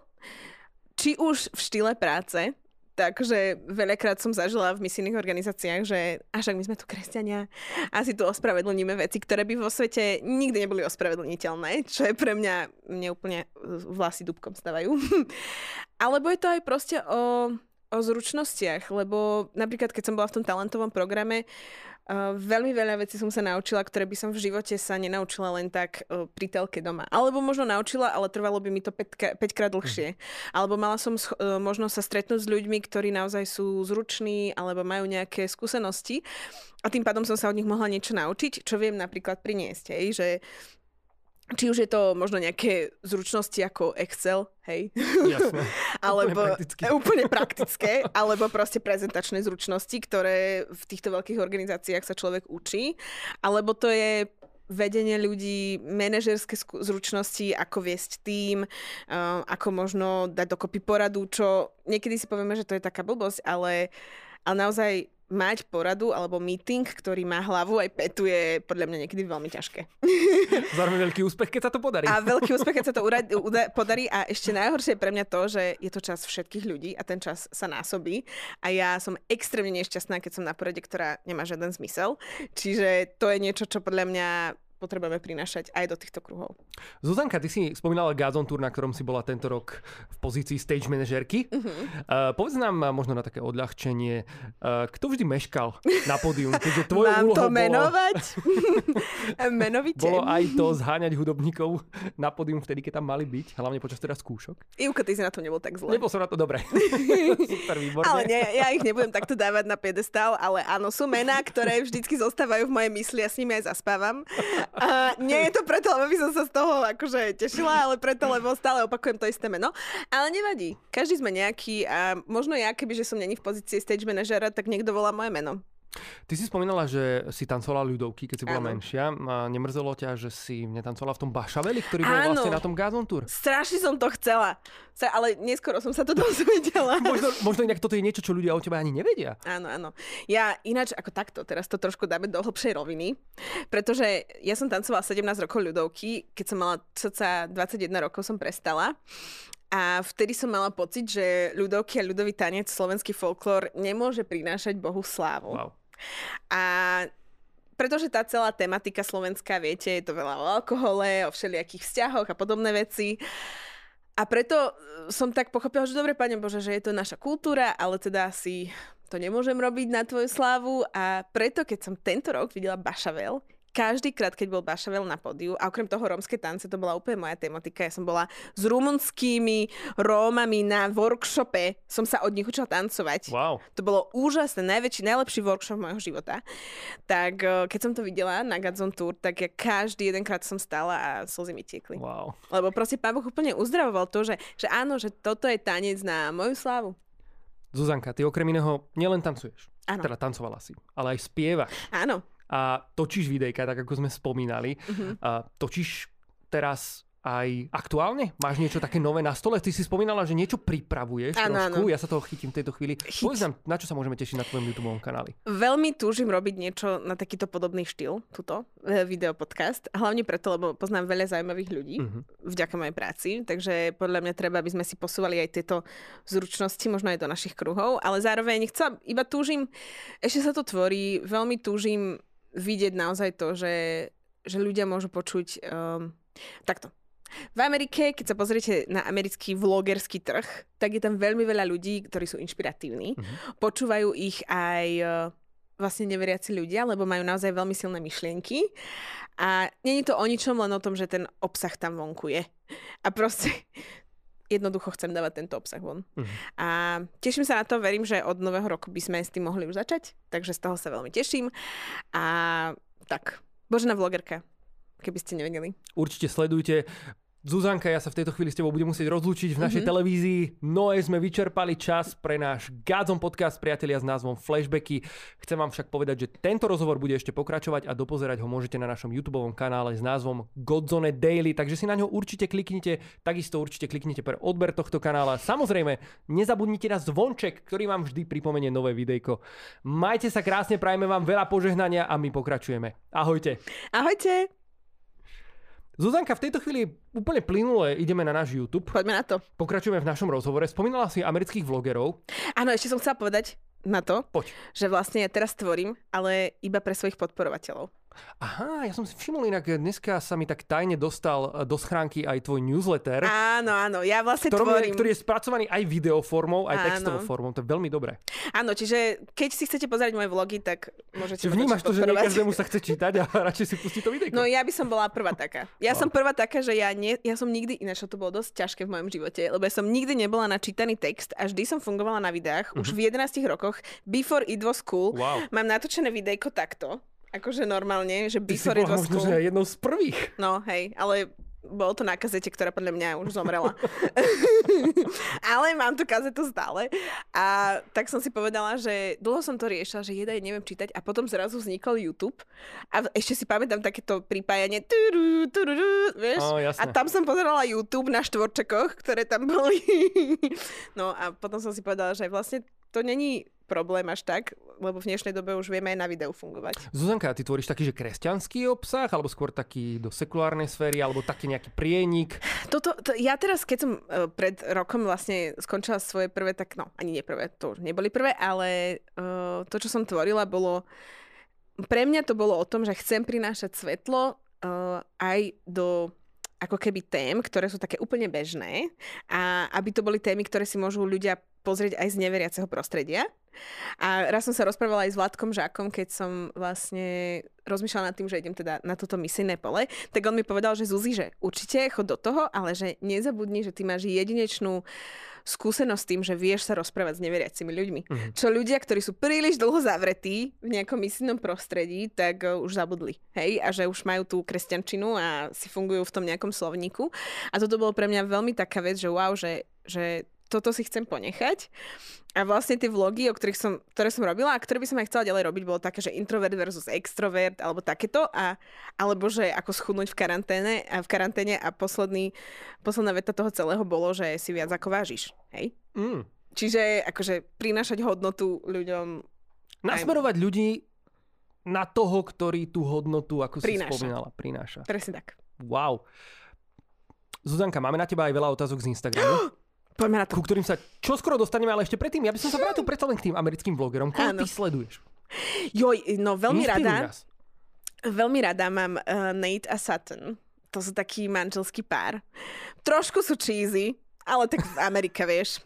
Či už v štýle práce, Takže veľakrát som zažila v misijných organizáciách, že až ak my sme tu kresťania, asi tu ospravedlníme veci, ktoré by vo svete nikdy neboli ospravedlniteľné, čo je pre mňa, mne úplne vlasy dubkom stavajú. Alebo je to aj proste o, o zručnostiach, lebo napríklad keď som bola v tom talentovom programe, Uh, veľmi veľa vecí som sa naučila, ktoré by som v živote sa nenaučila len tak uh, pri telke doma. Alebo možno naučila, ale trvalo by mi to 5, 5 krát dlhšie. Mm. Alebo mala som uh, možnosť sa stretnúť s ľuďmi, ktorí naozaj sú zruční alebo majú nejaké skúsenosti a tým pádom som sa od nich mohla niečo naučiť, čo viem napríklad priniesť. Hej, že či už je to možno nejaké zručnosti ako Excel, hej? Jasne. alebo úplne, praktické. úplne praktické, alebo proste prezentačné zručnosti, ktoré v týchto veľkých organizáciách sa človek učí, alebo to je vedenie ľudí, manažerské zručnosti, ako viesť tým, uh, ako možno dať dokopy poradu, čo niekedy si povieme, že to je taká blbosť, ale, ale naozaj mať poradu alebo meeting, ktorý má hlavu aj petu je podľa mňa niekedy veľmi ťažké. Zároveň veľký úspech, keď sa to podarí. A veľký úspech, keď sa to ura- uda- podarí a ešte najhoršie je pre mňa to, že je to čas všetkých ľudí a ten čas sa násobí a ja som extrémne nešťastná, keď som na porade, ktorá nemá žiaden zmysel. Čiže to je niečo, čo podľa mňa potrebujeme prinášať aj do týchto kruhov. Zuzanka, ty si spomínala Gazon Tour, na ktorom si bola tento rok v pozícii stage manažerky. Uh-huh. Uh, povedz nám možno na také odľahčenie, uh, kto vždy meškal na pódium, keďže tvoje Mám úlohou to bolo, menovať? Menovite. bolo aj to zháňať hudobníkov na pódium vtedy, keď tam mali byť, hlavne počas teda skúšok. Ivka, ty si na to nebol tak zle. Nebol som na to dobre. Super, výborne. Ale nie, ja ich nebudem takto dávať na piedestál, ale áno, sú mená, ktoré vždycky zostávajú v mojej mysli a s nimi aj zaspávam. A nie je to preto, lebo by som sa z toho akože tešila, ale preto, lebo stále opakujem to isté meno. Ale nevadí, každý sme nejaký a možno ja, keby že som není v pozícii stage manažera, tak niekto volá moje meno. Ty si spomínala, že si tancovala ľudovky, keď si bola Áno. menšia. A nemrzelo ťa, že si netancovala v tom Bašaveli, ktorý bol Áno. vlastne na tom Gazon Tour? Strašne som to chcela, ale neskoro som sa to dozvedela. Možno, možno inak toto je niečo, čo ľudia o tebe ani nevedia. Áno, áno. Ja ináč ako takto, teraz to trošku dáme do hlbšej roviny, pretože ja som tancovala 17 rokov ľudovky, keď som mala cca 21 rokov som prestala. A vtedy som mala pocit, že ľudovky a ľudový tanec, slovenský folklór nemôže prinášať Bohu slávu. Wow. A pretože tá celá tematika slovenská, viete, je to veľa o alkohole, o všelijakých vzťahoch a podobné veci. A preto e, som tak pochopila, že dobre, Pane Bože, že je to naša kultúra, ale teda si to nemôžem robiť na tvoju slávu a preto, keď som tento rok videla Bašavel, každý krát, keď bol Bašavel na pódiu, a okrem toho rómske tance, to bola úplne moja tematika. Ja som bola s rumunskými Rómami na workshope, som sa od nich učila tancovať. Wow. To bolo úžasné, najväčší, najlepší workshop môjho života. Tak eh, keď som to videla na Gadzon Tour, tak ja každý jedenkrát som stala a slzy mi tiekli. Wow. Lebo proste pán Boh úplne uzdravoval to, že, že áno, že toto je tanec na moju slávu. Zuzanka, ty okrem iného nielen tancuješ, Áno. teda tancovala si, ale aj spievaš Áno. A točíš videjka, tak ako sme spomínali. Mhm. A točíš teraz aj aktuálne? Máš niečo také nové na stole? Ty si spomínala, že niečo pripravuješ Áno, trošku. áno. Ja sa toho chytím v tejto chvíli. Povedz nám, na čo sa môžeme tešiť na tvojom YouTube kanáli? Veľmi túžim robiť niečo na takýto podobný štýl, tuto, eh, videopodcast. A hlavne preto, lebo poznám veľa zaujímavých ľudí Mhm. vďaka mojej práci, takže podľa mňa treba, aby sme si posúvali aj tieto zručnosti, možno aj do našich kruhov, ale zároveň chcem, iba túžim, ešte sa to tvorí, veľmi túžim vidieť naozaj to, že, že ľudia môžu počuť um, takto. V Amerike, keď sa pozriete na americký vlogerský trh, tak je tam veľmi veľa ľudí, ktorí sú inšpiratívni. Mhm. Počúvajú ich aj e, vlastne neveriaci ľudia, lebo majú naozaj veľmi silné myšlienky. A není to o ničom, len o tom, že ten obsah tam vonku je. A proste jednoducho chcem dávať tento obsah von. Mhm. A teším sa na to, verím, že od nového roku by sme s tým mohli už začať, takže z toho sa veľmi teším. A tak, Božena vlogerka, keby ste nevedeli. Určite sledujte. Zuzanka, ja sa v tejto chvíli s tebou budem musieť rozlúčiť v našej Mhm. televízii. No sme vyčerpali čas pre náš Gádzom podcast priatelia s názvom Flashbacky. Chcem vám však povedať, že tento rozhovor bude ešte pokračovať a dopozerať ho môžete na našom YouTube kanále s názvom Godzone Daily, takže si na ňo určite kliknite, takisto určite kliknite pre odber tohto kanála. Samozrejme, nezabudnite na zvonček, ktorý vám vždy pripomenie nové videjko. Majte sa krásne, prajme vám veľa požehnania a my pokračujeme. Ahojte. Ahojte, Zuzanka, v tejto chvíli úplne plynule ideme na náš YouTube. poďme na to. Pokračujeme v našom rozhovore. Spomínala si amerických vlogerov. Áno, ešte som chcela povedať na to, Poď. že vlastne ja teraz tvorím, ale iba pre svojich podporovateľov. Aha, ja som si všimol inak, dneska sa mi tak tajne dostal e, do schránky aj tvoj newsletter, Áno, áno, ja vlastne ktorom je, tvorím. ktorý je spracovaný aj videoformou, aj Áno. textovou formou. To je veľmi dobré. Áno, čiže keď si chcete pozrieť moje vlogy, tak môžete Čiže ma vnímaš to, že nie každému sa chce čítať a radšej si pustí to videjko. No ja by som bola prvá taká. Ja Wow. som prvá taká, že ja, nie, ja som nikdy, ináč to bolo dosť ťažké v mojom živote, lebo ja som nikdy nebola na čítaný text a vždy som fungovala na videách. Už v 11 rokoch, before it was cool, Mhm. Wow. mám natočené videjko takto. Akože normálne, že before it was cool. že jednou z prvých. No hej, ale bolo to na kazete, ktorá podľa mňa už zomrela. ale mám tú kazetu stále. A tak som si povedala, že dlho som to riešila, že jedaj neviem čítať a potom zrazu vznikol YouTube. A ešte si pamätám takéto pripájanie. Turu, turu, vieš? Ó, a tam som pozerala YouTube na štvorčekoch, ktoré tam boli. no a potom som si povedala, že vlastne to není problém až tak, lebo v dnešnej dobe už vieme aj na videu fungovať. Zuzanka, ty tvoríš taký, že kresťanský obsah, alebo skôr taký do sekulárnej sféry, alebo taký nejaký prienik. Toto, to, ja teraz, keď som uh, pred rokom vlastne skončila svoje prvé, tak no, ani nie prvé, to už neboli prvé, ale uh, to, čo som tvorila, bolo... Pre mňa to bolo o tom, že chcem prinášať svetlo uh, aj do ako keby tém, ktoré sú také úplne bežné a aby to boli témy, ktoré si môžu ľudia pozrieť aj z neveriaceho prostredia. A raz som sa rozprávala aj s Vládkom Žákom, keď som vlastne rozmýšľala nad tým, že idem teda na toto misijné pole, tak on mi povedal, že Zuzi, že určite chod do toho, ale že nezabudni, že ty máš jedinečnú skúsenosť s tým, že vieš sa rozprávať s neveriacimi ľuďmi. Uh-huh. Čo ľudia, ktorí sú príliš dlho zavretí v nejakom misijnom prostredí, tak uh, už zabudli. Hej? A že už majú tú kresťančinu a si fungujú v tom nejakom slovníku. A toto bolo pre mňa veľmi taká vec, že wow, že, že toto si chcem ponechať. A vlastne tie vlogy, o ktorých som, ktoré som robila a ktoré by som aj chcela ďalej robiť, bolo také, že introvert versus extrovert alebo takéto. A, alebo že ako schudnúť v karanténe a v karanténe a posledný, posledná veta toho celého bolo, že si viac ako vážiš. Hej? Mm. Čiže akože prinášať hodnotu ľuďom. Nasmerovať aj... ľudí na toho, ktorý tú hodnotu, ako prináša. si spomínala, prináša. Presne tak. Wow. Zuzanka, máme na teba aj veľa otázok z Instagramu. Poďme na to. Ku ktorým sa čoskoro dostaneme, ale ešte predtým, ja by som sa vrátil predsa len k tým americkým vlogerom. Koho ty sleduješ? Joj, no veľmi Inspiruj rada. Nás. Veľmi rada mám uh, Nate a Sutton. To sú taký manželský pár. Trošku sú cheesy, ale tak v Amerike, vieš.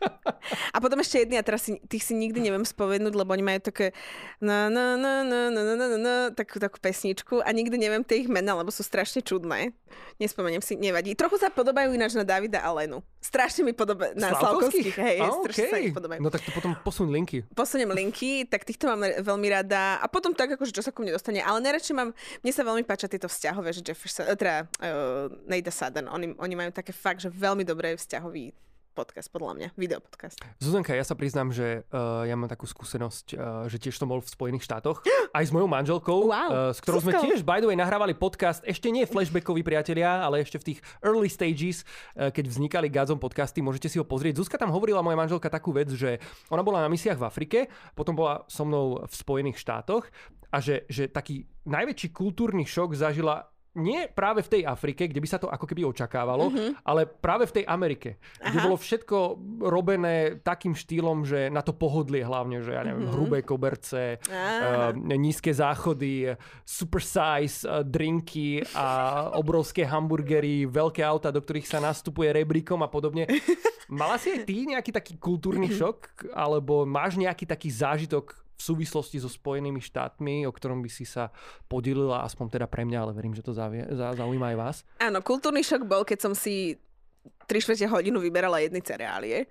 A potom ešte jedný, a teraz si, tých si nikdy neviem spovednúť, lebo oni majú také na, na, na, na, na, na, na, na, takú, takú pesničku a nikdy neviem tie ich mena, lebo sú strašne čudné. Nespomeniem si, nevadí. Trochu sa podobajú ináč na Davida a Lenu. Strašne mi podobajú na Slavkovských. Hej, a, okay. sa ich podobajú. No tak to potom posun linky. Posuniem linky, tak týchto mám veľmi rada. A potom tak, akože čo sa ku mne dostane. Ale najradšej mám, mne sa veľmi páčia tieto vzťahové, že Jefferson, teda uh, Nate Sudden, oni, oni majú také fakt, že veľmi dobré vzťahový podcast, podľa mňa, videopodcast. Zuzanka, ja sa priznám, že uh, ja mám takú skúsenosť, uh, že tiež som bol v Spojených štátoch, aj s mojou manželkou, wow. uh, s ktorou sme tiež, by the way, nahrávali podcast, ešte nie flashbackoví priatelia, ale ešte v tých early stages, uh, keď vznikali Gazom podcasty, môžete si ho pozrieť. Zuzka tam hovorila, moja manželka, takú vec, že ona bola na misiách v Afrike, potom bola so mnou v Spojených štátoch a že, že taký najväčší kultúrny šok zažila nie práve v tej Afrike, kde by sa to ako keby očakávalo, mm-hmm. ale práve v tej Amerike, Aha. kde bolo všetko robené takým štýlom, že na to pohodlie hlavne, že ja neviem, mm-hmm. hrubé koberce, uh, nízke záchody, super size uh, drinky a obrovské hamburgery, veľké auta, do ktorých sa nastupuje rebríkom a podobne. Mala si aj ty nejaký taký kultúrny šok? Alebo máš nejaký taký zážitok súvislosti so Spojenými štátmi, o ktorom by si sa podelila, aspoň teda pre mňa, ale verím, že to zaujíma aj vás. Áno, kultúrny šok bol, keď som si 3 štvrte hodinu vyberala jedny cereálie.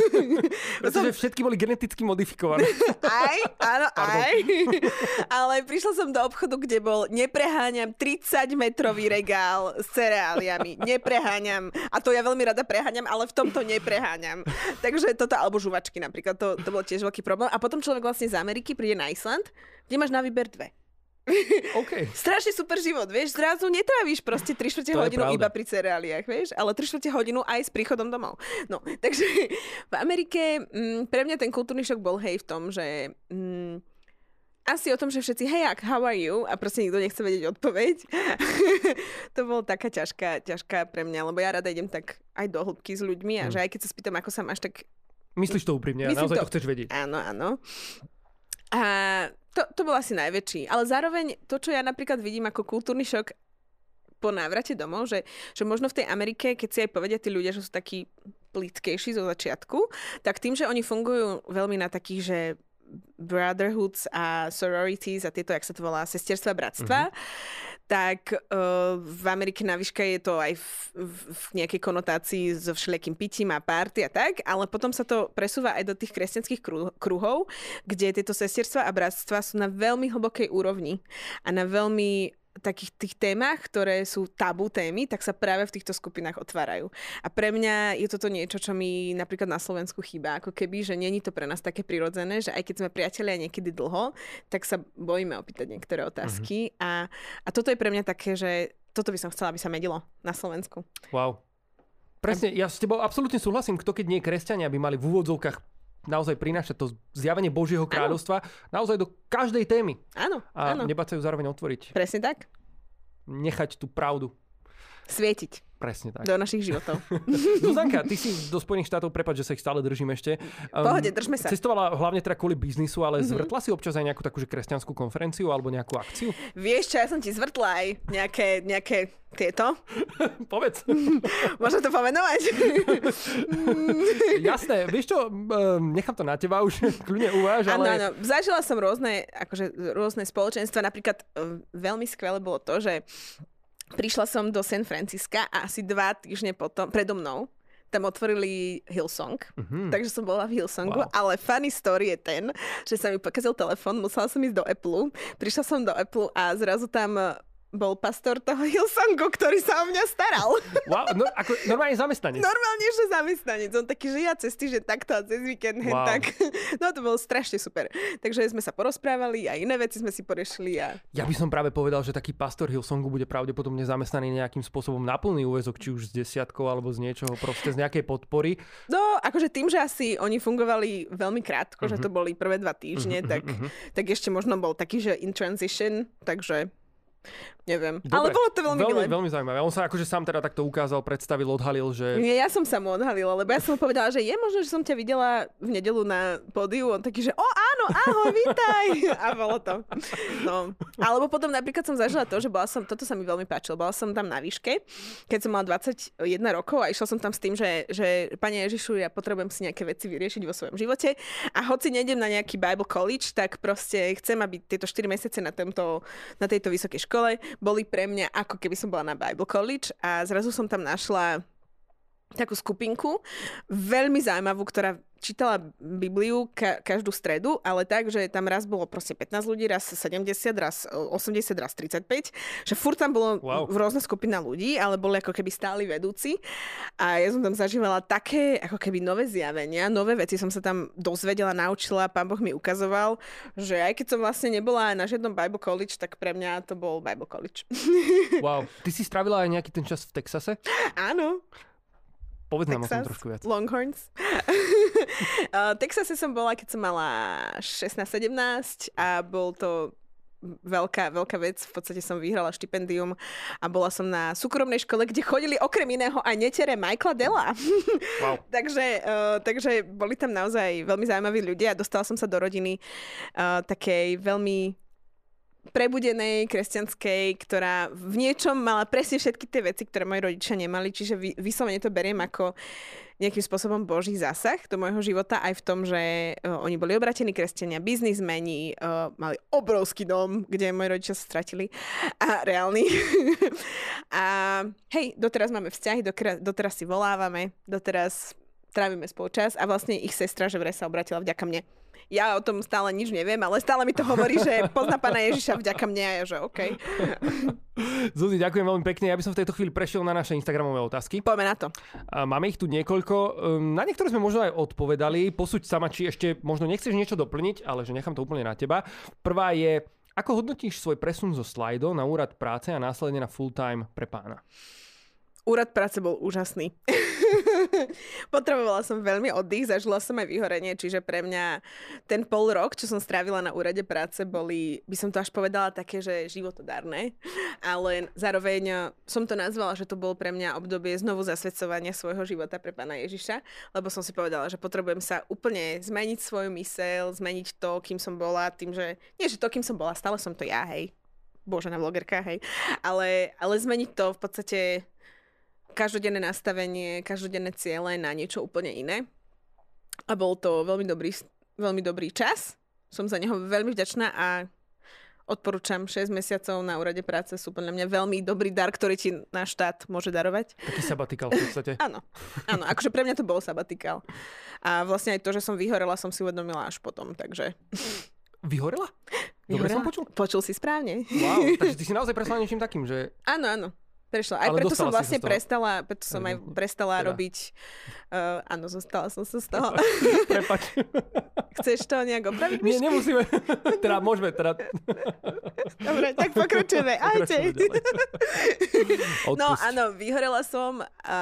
Pretože všetky boli geneticky modifikované. aj, áno, Pardon. aj. Ale prišla som do obchodu, kde bol nepreháňam 30 metrový regál s cereáliami. Nepreháňam. A to ja veľmi rada preháňam, ale v tomto nepreháňam. Takže toto, alebo žuvačky napríklad, to, to bol tiež veľký problém. A potom človek vlastne z Ameriky príde na Island, kde máš na výber dve. Okay. Strašne super život, vieš, zrazu netrávíš proste 3 čtvrte hodinu iba pri cereáliách, vieš, ale 3 čtvrte hodinu aj s príchodom domov. No, takže v Amerike m, mm, pre mňa ten kultúrny šok bol hej v tom, že m, mm, asi o tom, že všetci, hej, how are you? A proste nikto nechce vedieť odpoveď. to bolo taká ťažká, ťažká pre mňa, lebo ja rada idem tak aj do hĺbky s ľuďmi a mm. že aj keď sa spýtam, ako sa máš, tak... Myslíš to úprimne, naozaj to... to chceš vedieť. Áno, áno. A to, to bol asi najväčší. Ale zároveň to, čo ja napríklad vidím ako kultúrny šok po návrate domov, že, že možno v tej Amerike, keď si aj povedia tí ľudia, že sú takí plitkejší zo začiatku, tak tým, že oni fungujú veľmi na takých, že brotherhoods a sororities a tieto, jak sa to volá, sesterstva, bratstva, mm-hmm tak uh, v Amerike na výške je to aj v, v, v nejakej konotácii so všelijakým pitím a párty a tak, ale potom sa to presúva aj do tých kresťanských kruhov, kde tieto sestierstva a bratstva sú na veľmi hlbokej úrovni a na veľmi takých tých témach, ktoré sú tabu témy, tak sa práve v týchto skupinách otvárajú. A pre mňa je toto niečo, čo mi napríklad na Slovensku chýba, ako keby, že není to pre nás také prirodzené, že aj keď sme priatelia niekedy dlho, tak sa bojíme opýtať niektoré otázky. Mm-hmm. A, a toto je pre mňa také, že toto by som chcela, aby sa medilo na Slovensku. Wow. Presne, ja s tebou absolútne súhlasím, kto keď nie kresťania by mali v úvodzovkách naozaj prinášať to zjavenie Božieho kráľovstva ano. naozaj do každej témy. Áno, A áno. nebať sa ju zároveň otvoriť. Presne tak. Nechať tú pravdu. Svietiť. Presne tak. do našich životov. Zuzanka, ty si do Spojených štátov, prepáč, že sa ich stále držím ešte. Um, Pohode, držme sa. Cestovala hlavne teda kvôli biznisu, ale mm-hmm. zvrtla si občas aj nejakú takú že kresťanskú konferenciu alebo nejakú akciu? Vieš čo, ja som ti zvrtla aj nejaké, nejaké tieto. Povedz. Môžem to pomenovať? Jasné, vieš čo, um, nechám to na teba už, kľudne uváž, ale... áno. Zažila som rôzne, akože, rôzne spoločenstva. Napríklad um, veľmi skvelé bolo to, že prišla som do San Francisca a asi dva týždne potom, predo mnou, tam otvorili Hillsong, Mhm. takže som bola v Hillsongu, Wow. ale funny story je ten, že sa mi pokazil telefon, musela som ísť do Apple, prišla som do Apple a zrazu tam bol pastor toho Hillsongu, ktorý sa o mňa staral. Wow, no, ako normálne zamestnanec. Normálne, že zamestnanec. On taký, že ja cesty, že takto a cez víkend, Wow. tak. No to bolo strašne super. Takže sme sa porozprávali a iné veci sme si porešili a Ja by som práve povedal, že taký pastor Hillsongu bude pravdepodobne zamestnaný nejakým spôsobom na plný úvezok, či už z desiatkou alebo z niečoho, proste z nejakej podpory. No, akože tým, že asi oni fungovali veľmi krátko, Mhm. že to boli prvé dva týždne, tak, tak ešte možno bol taký, že in transition, takže neviem. Ale bolo to veľmi, veľmi, milé. veľmi zaujímavé. On sa akože sám teda takto ukázal, predstavil, odhalil, že... Nie, ja som sa mu odhalila, lebo ja som mu povedala, že je možno, že som ťa videla v nedelu na pódiu. On taký, že o áno, ahoj, vítaj. A bolo to. No. Alebo potom napríklad som zažila to, že bola som, toto sa mi veľmi páčilo, bola som tam na výške, keď som mala 21 rokov a išla som tam s tým, že, že Pane Ježišu, ja potrebujem si nejaké veci vyriešiť vo svojom živote a hoci nejdem na nejaký Bible College, tak proste chcem, aby tieto 4 mesiace na, tomto, na tejto vysokej škole boli pre mňa ako keby som bola na Bible College a zrazu som tam našla takú skupinku, veľmi zaujímavú, ktorá čítala Bibliu ka- každú stredu, ale tak, že tam raz bolo proste 15 ľudí, raz 70, raz 80, raz 35, že furt tam bolo Wow. wow. rôzna skupina ľudí, ale boli ako keby stáli vedúci a ja som tam zažívala také ako keby nové zjavenia, nové veci som sa tam dozvedela, naučila, pán Boh mi ukazoval, že aj keď som vlastne nebola na žiadnom Bible College, tak pre mňa to bol Bible College. Wow. Ty si strávila aj nejaký ten čas v Texase? Áno, Povedz nám o tom Texas, trošku viac. Longhorns. uh, Texase som bola, keď som mala 16-17 a bol to veľká, veľká vec. V podstate som vyhrala štipendium a bola som na súkromnej škole, kde chodili okrem iného aj netere Michaela Della. Wow. takže, uh, takže boli tam naozaj veľmi zaujímaví ľudia a dostala som sa do rodiny uh, takej veľmi prebudenej, kresťanskej, ktorá v niečom mala presne všetky tie veci, ktoré moji rodičia nemali, čiže vy, vyslovene to beriem ako nejakým spôsobom boží zásah do môjho života aj v tom, že uh, oni boli obratení kresťania, biznismeni, uh, mali obrovský dom, kde moji rodičia sa stratili a reálny. a hej, doteraz máme vzťahy, doteraz, doteraz si volávame, doteraz trávime spolu čas a vlastne ich sestra, že vraj sa obratila vďaka mne. Ja o tom stále nič neviem, ale stále mi to hovorí, že pozná pána Ježiša vďaka mne a ja, že OK. Zuzi, ďakujem veľmi pekne. Ja by som v tejto chvíli prešiel na naše Instagramové otázky. Poďme na to. Máme ich tu niekoľko. Ehm, Na niektoré sme možno aj odpovedali. Posúď sama, či ešte možno nechceš niečo doplniť, ale že nechám to úplne na teba. Prvá je, ako hodnotíš svoj presun zo slajdo na úrad práce a následne na full-time pre pána? Úrad práce bol úžasný. Potrebovala som veľmi oddych, zažila som aj vyhorenie, čiže pre mňa ten pol rok, čo som strávila na úrade práce, boli, by som to až povedala, také, že životodárne. Ale zároveň eh, som to nazvala, že to bolo pre mňa obdobie znovu zasvedcovania svojho života pre pána Ježiša, lebo som si povedala, že potrebujem sa úplne zmeniť svoju mysel, zmeniť to, kým som bola, tým, že nie, že to, kým som bola, stále som to ja, hej. Bože, na vlogerka, hej. Ale, ale zmeniť to v podstate každodenné nastavenie, každodenné ciele na niečo úplne iné. A bol to veľmi dobrý, veľmi dobrý čas. Som za neho veľmi vďačná a odporúčam 6 mesiacov na úrade práce sú podľa mňa veľmi dobrý dar, ktorý ti náš štát môže darovať. Taký sabatikal v podstate. Áno, áno, akože pre mňa to bol sabatikál. A vlastne aj to, že som vyhorela, som si uvedomila až potom, takže... Vyhorela? Dobre som počul? Počul si správne. Wow, takže ty si naozaj presla niečím takým, že Áno, áno. Prešla. Aj Ale preto som vlastne prestala, preto som aj prestala Teda. robiť... Uh, áno, zostala som sa z toho. prepač. Chceš to nejak opraviť? Nie, nemusíme. teda môžeme, teda Dobre, tak pokračujeme. Ďalej. No áno, vyhorela som a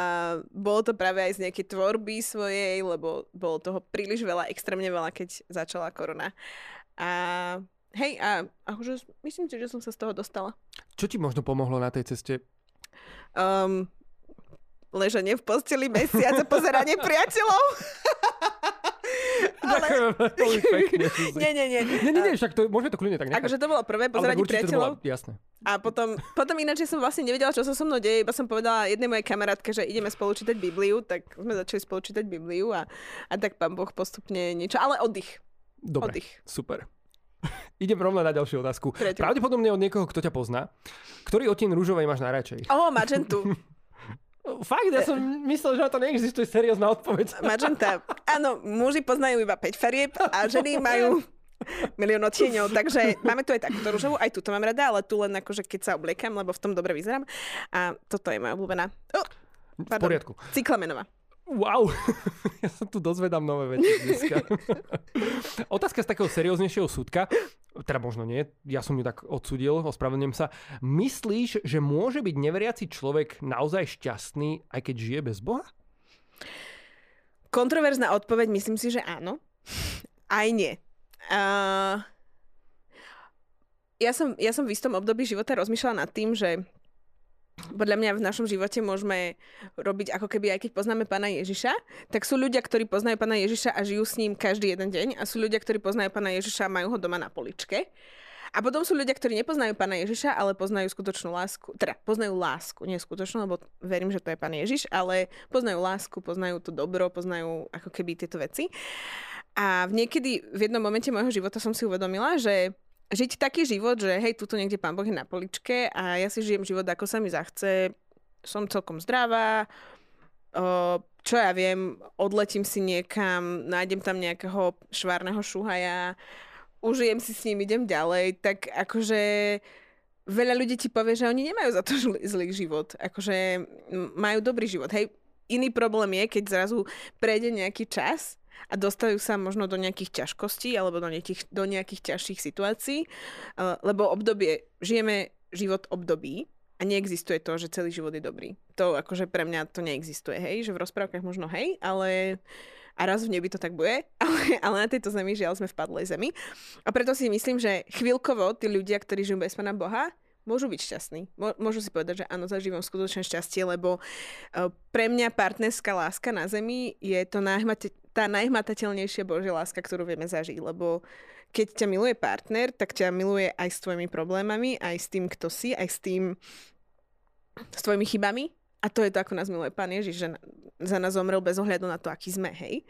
bolo to práve aj z nejakej tvorby svojej, lebo bolo toho príliš veľa, extrémne veľa, keď začala korona. A hej, a, a už myslím si, že som sa z toho dostala. Čo ti možno pomohlo na tej ceste? Um, leženie v posteli mesiac a pozeranie priateľov. Suzi. Nie, nie, nie. Nie, nie, nie, však to, môžeme to kľudne tak nechať. Akože to bolo prvé, Ale pozeranie to priateľov. bolo, jasné. A potom, potom ináč som vlastne nevedela, čo sa so mnou deje, iba som povedala jednej mojej kamarátke, že ideme spolu čítať Bibliu, tak sme začali spolu čítať Bibliu a, a tak pán Boh postupne niečo, ale oddych. Dobre, Oddych. super. Idem rovno na ďalšiu otázku. Priateľ. Pravdepodobne od niekoho, kto ťa pozná. Ktorý odtieň rúžovej máš najradšej? O, magentu. Fakt, ja som myslel, že na to neexistuje seriózna odpoveď. Magenta. Áno, muži poznajú iba 5 farieb a ženy majú milión odtieňov, takže máme tu aj takúto rúžovú, aj túto mám rada, ale tu len akože keď sa obliekam, lebo v tom dobre vyzerám. A toto je moja obľúbená. Oh, V poriadku. Cyklamenová. Wow, ja sa tu dozvedám nové veci dneska. Otázka z takého serióznejšieho súdka, teda možno nie, ja som ju tak odsudil, ospravedlňujem sa. Myslíš, že môže byť neveriaci človek naozaj šťastný, aj keď žije bez Boha? Kontroverzná odpoveď, myslím si, že áno. Aj nie. Uh, ja, som, ja som v istom období života rozmýšľala nad tým, že podľa mňa v našom živote môžeme robiť ako keby, aj keď poznáme pána Ježiša, tak sú ľudia, ktorí poznajú pána Ježiša a žijú s ním každý jeden deň a sú ľudia, ktorí poznajú pána Ježiša a majú ho doma na poličke. A potom sú ľudia, ktorí nepoznajú pána Ježiša, ale poznajú skutočnú lásku. Teda poznajú lásku, nie skutočnú, lebo verím, že to je pán Ježiš, ale poznajú lásku, poznajú to dobro, poznajú ako keby tieto veci. A niekedy v jednom momente môjho života som si uvedomila, že žiť taký život, že hej, tuto niekde pán Boh je na poličke a ja si žijem život, ako sa mi zachce, som celkom zdravá, čo ja viem, odletím si niekam, nájdem tam nejakého švárneho šuhaja, užijem si s ním, idem ďalej, tak akože veľa ľudí ti povie, že oni nemajú za to zlý život. Akože majú dobrý život. Hej, iný problém je, keď zrazu prejde nejaký čas a dostajú sa možno do nejakých ťažkostí alebo do nejakých, do nejakých ťažších situácií, uh, lebo obdobie, žijeme život období a neexistuje to, že celý život je dobrý. To akože pre mňa to neexistuje, hej, že v rozprávkach možno hej, ale a raz v nebi to tak bude, ale, ale na tejto zemi žiaľ sme v padlej zemi. A preto si myslím, že chvíľkovo tí ľudia, ktorí žijú bez Pána Boha, môžu byť šťastní. Mô- Môžu si povedať, že áno, zažívam skutočné šťastie, lebo uh, pre mňa partnerská láska na zemi je to najhmate- tá najhmatateľnejšia Božia láska, ktorú vieme zažiť, lebo keď ťa miluje partner, tak ťa miluje aj s tvojimi problémami, aj s tým, kto si, aj s tým, s tvojimi chybami. A to je to, ako nás miluje Pán Ježiš, že za nás zomrel bez ohľadu na to, aký sme, hej.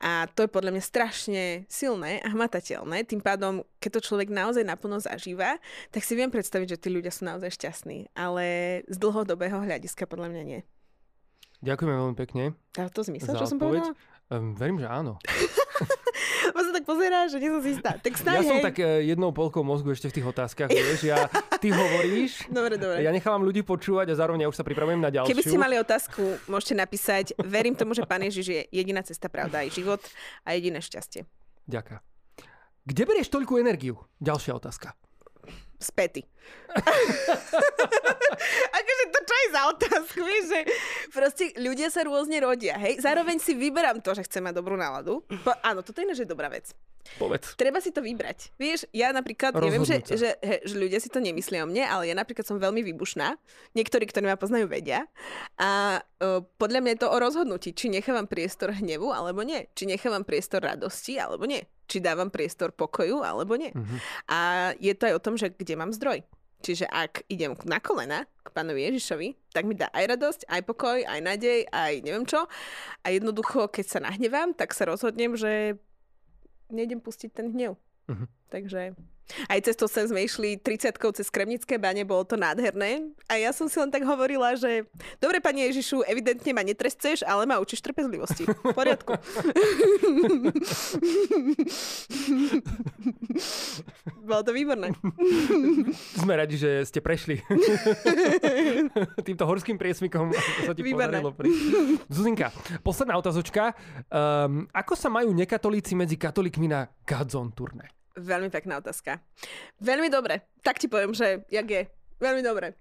A to je podľa mňa strašne silné a hmatateľné. Tým pádom, keď to človek naozaj naplno zažíva, tak si viem predstaviť, že tí ľudia sú naozaj šťastní. Ale z dlhodobého hľadiska podľa mňa nie. Ďakujeme veľmi pekne. Dá to zmysel, čo som povedala? Um, verím, že áno. On sa tak pozerá, že nie som si istá. Tak Ja snáď, som hej. tak e, jednou polkou mozgu ešte v tých otázkach, vieš, ja, ty hovoríš, Dobre, dobre. ja nechávam ľudí počúvať a zároveň ja už sa pripravujem na ďalšiu. Keby ste mali otázku, môžete napísať. Verím tomu, že Pán Ježiš je jediná cesta, pravda aj život a jediné šťastie. Ďaká. Kde berieš toľkú energiu? Ďalšia otázka. Späty. akože to čo je za otázku, vieš, že proste ľudia sa rôzne rodia, hej? Zároveň si vyberám to, že chcem mať dobrú náladu. Po, áno, toto je ináč je dobrá vec. Povedz. Treba si to vybrať. Vieš, ja napríklad, ja viem, že, že, he, že ľudia si to nemyslia o mne, ale ja napríklad som veľmi výbušná. Niektorí, ktorí ma poznajú, vedia. A uh, podľa mňa je to o rozhodnutí, či nechávam priestor hnevu, alebo nie. Či nechávam priestor radosti, alebo nie. Či dávam priestor pokoju, alebo nie. Mhm. A je to aj o tom, že kde mám zdroj. Čiže ak idem na kolena k pánovi Ježišovi, tak mi dá aj radosť, aj pokoj, aj nádej, aj neviem čo. A jednoducho, keď sa nahnevám, tak sa rozhodnem, že nejdem pustiť ten hnev. Mhm. Takže aj cez to sem sme išli 30 cez Kremnické bane, bolo to nádherné. A ja som si len tak hovorila, že dobre, pani Ježišu, evidentne ma netresceš, ale ma učíš trpezlivosti. V poriadku. bolo to výborné. Sme radi, že ste prešli týmto horským priesmikom. sa ti Výborné. Zuzinka, posledná otázočka. Um, ako sa majú nekatolíci medzi katolíkmi na Godzone turné? Veľmi pekná otázka. Veľmi dobre. Tak ti poviem, že jak je. Veľmi dobre.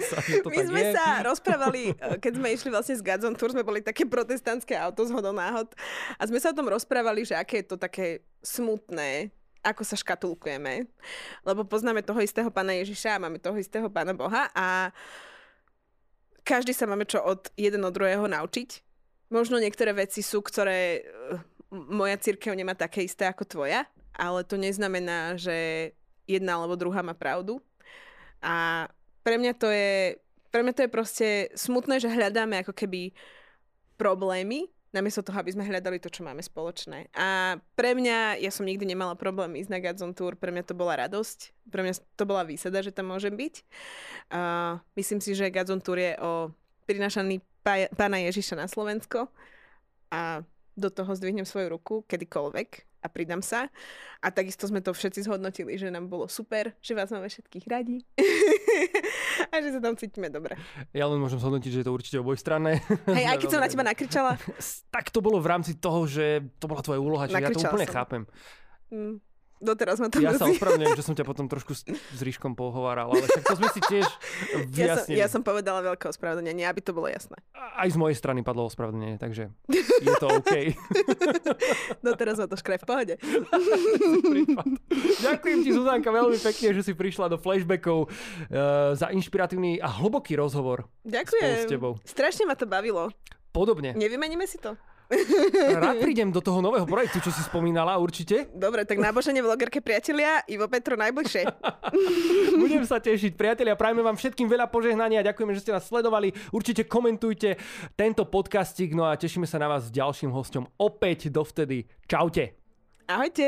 Sa, to My sme je. sa rozprávali, eh, keď sme išli vlastne z Gadzon Tour, sme boli také protestantské auto z hodou náhod a sme sa o tom rozprávali, že aké je to také smutné, ako sa škatulkujeme, lebo poznáme toho istého pána Ježiša a máme toho istého pána Boha a každý sa máme čo od jeden od druhého naučiť. Možno niektoré veci sú, ktoré eh, moja církev nemá také isté ako tvoja, ale to neznamená, že jedna alebo druhá má pravdu. A pre mňa to je, pre mňa to je proste smutné, že hľadáme ako keby problémy, namiesto toho, aby sme hľadali to, čo máme spoločné. A pre mňa, ja som nikdy nemala problém ísť na Gadzon Tour, pre mňa to bola radosť, pre mňa to bola výsada, že tam môžem byť. Uh, myslím si, že Gadzon Tour je o prinašaní pána Ježiša na Slovensko a do toho zdvihnem svoju ruku kedykoľvek a pridám sa. A takisto sme to všetci zhodnotili, že nám bolo super, že vás máme všetkých radi a že sa tam cítime dobre. Ja len môžem zhodnotiť, že je to určite obojstranné. Hej, aj keď som na teba nakričala. tak to bolo v rámci toho, že to bola tvoja úloha, čiže ja to úplne som. chápem. Mm. Doteraz ma to Ja sa ospravedlňujem, že som ťa potom trošku s, s Ríškom pohováral, ale však to sme si tiež vyjasnili. Ja som, ja som povedala veľké ospravedlnenie, aby to bolo jasné. Aj z mojej strany padlo ospravedlnenie, takže je to OK. Doteraz ma to škraj v pohode. Ďakujem ti, Zuzanka, veľmi pekne, že si prišla do flashbackov uh, za inšpiratívny a hlboký rozhovor. Ďakujem. S tebou. Strašne ma to bavilo. Podobne. Nevymeníme si to? Rád prídem do toho nového projektu, čo si spomínala, určite. Dobre, tak náboženie vlogerke priatelia, Ivo Petro najbližšie. Budem sa tešiť, priatelia. Prajme vám všetkým veľa požehnania. Ďakujeme, že ste nás sledovali. Určite komentujte tento podcastik. No a tešíme sa na vás s ďalším hostom opäť dovtedy. Čaute. Ahojte.